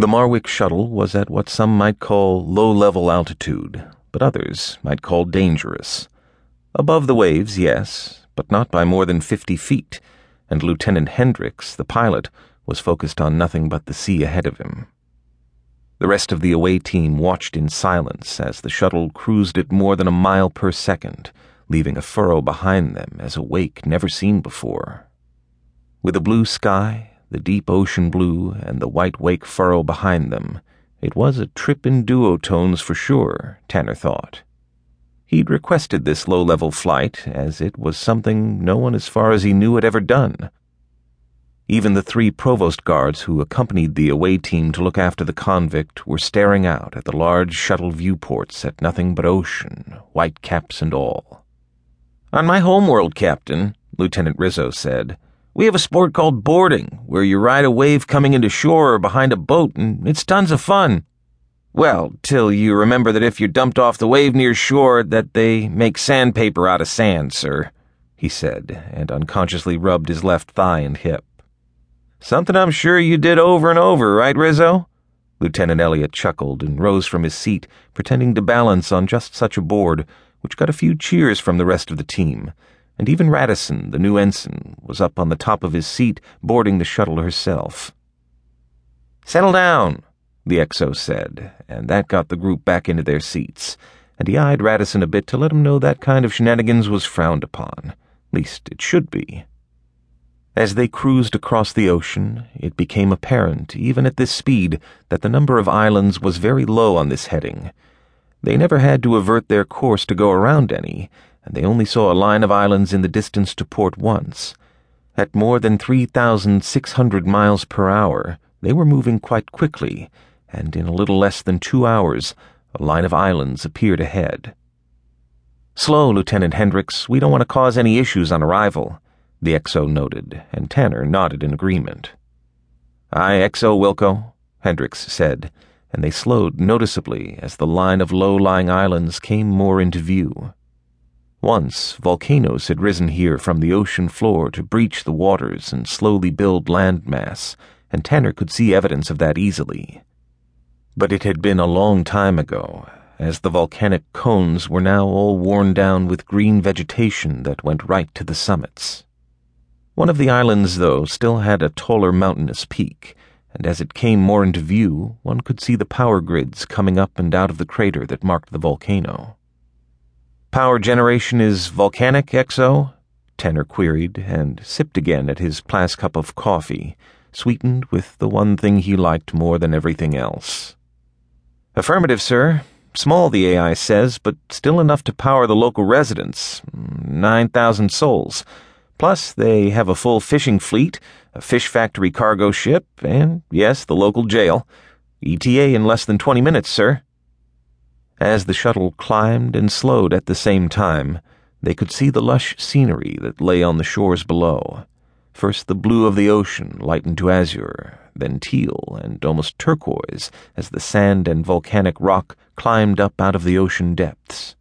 The Marwick shuttle was at what some might call low level altitude, but others might call dangerous. Above the waves, yes, but not by more than fifty feet, and Lieutenant Hendricks, the pilot, was focused on nothing but the sea ahead of him. The rest of the away team watched in silence as the shuttle cruised at more than a mile per second, leaving a furrow behind them as a wake never seen before. With a blue sky, the deep ocean blue, and the white wake furrow behind them, it was a trip in duotones for sure, Tanner thought. He'd requested this low level flight, as it was something no one as far as he knew had ever done. Even the three provost guards who accompanied the away team to look after the convict were staring out at the large shuttle viewports at nothing but ocean, white caps and all. On my homeworld, Captain, Lieutenant Rizzo said, we have a sport called boarding, where you ride a wave coming into shore or behind a boat, and it's tons of fun. Well, till you remember that if you're dumped off the wave near shore, that they make sandpaper out of sand, sir, he said, and unconsciously rubbed his left thigh and hip. Something I'm sure you did over and over, right, Rizzo? Lieutenant Elliot chuckled and rose from his seat, pretending to balance on just such a board, which got a few cheers from the rest of the team. And even Radisson, the new ensign, was up on the top of his seat, boarding the shuttle herself. Settle down, the XO said, and that got the group back into their seats, and he eyed Radisson a bit to let him know that kind of shenanigans was frowned upon. Least it should be. As they cruised across the ocean, it became apparent, even at this speed, that the number of islands was very low on this heading. They never had to avert their course to go around any, and they only saw a line of islands in the distance to port once. At more than 3,600 miles per hour, they were moving quite quickly, and in a little less than two hours, a line of islands appeared ahead. Slow, Lieutenant Hendricks. We don't want to cause any issues on arrival the XO noted, and Tanner nodded in agreement. Aye, XO Wilco, Hendricks said, and they slowed noticeably as the line of low lying islands came more into view. Once, volcanoes had risen here from the ocean floor to breach the waters and slowly build landmass, and Tanner could see evidence of that easily. But it had been a long time ago, as the volcanic cones were now all worn down with green vegetation that went right to the summits. One of the islands, though, still had a taller mountainous peak, and as it came more into view, one could see the power grids coming up and out of the crater that marked the volcano. Power generation is volcanic, XO? Tanner queried, and sipped again at his Plas cup of coffee, sweetened with the one thing he liked more than everything else. Affirmative, sir. Small, the AI says, but still enough to power the local residents. Mm, nine thousand souls. Plus, they have a full fishing fleet, a fish factory cargo ship, and, yes, the local jail. ETA in less than 20 minutes, sir. As the shuttle climbed and slowed at the same time, they could see the lush scenery that lay on the shores below. First the blue of the ocean lightened to azure, then teal and almost turquoise as the sand and volcanic rock climbed up out of the ocean depths.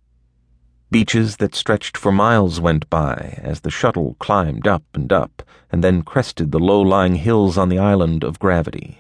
Beaches that stretched for miles went by as the shuttle climbed up and up and then crested the low lying hills on the island of gravity.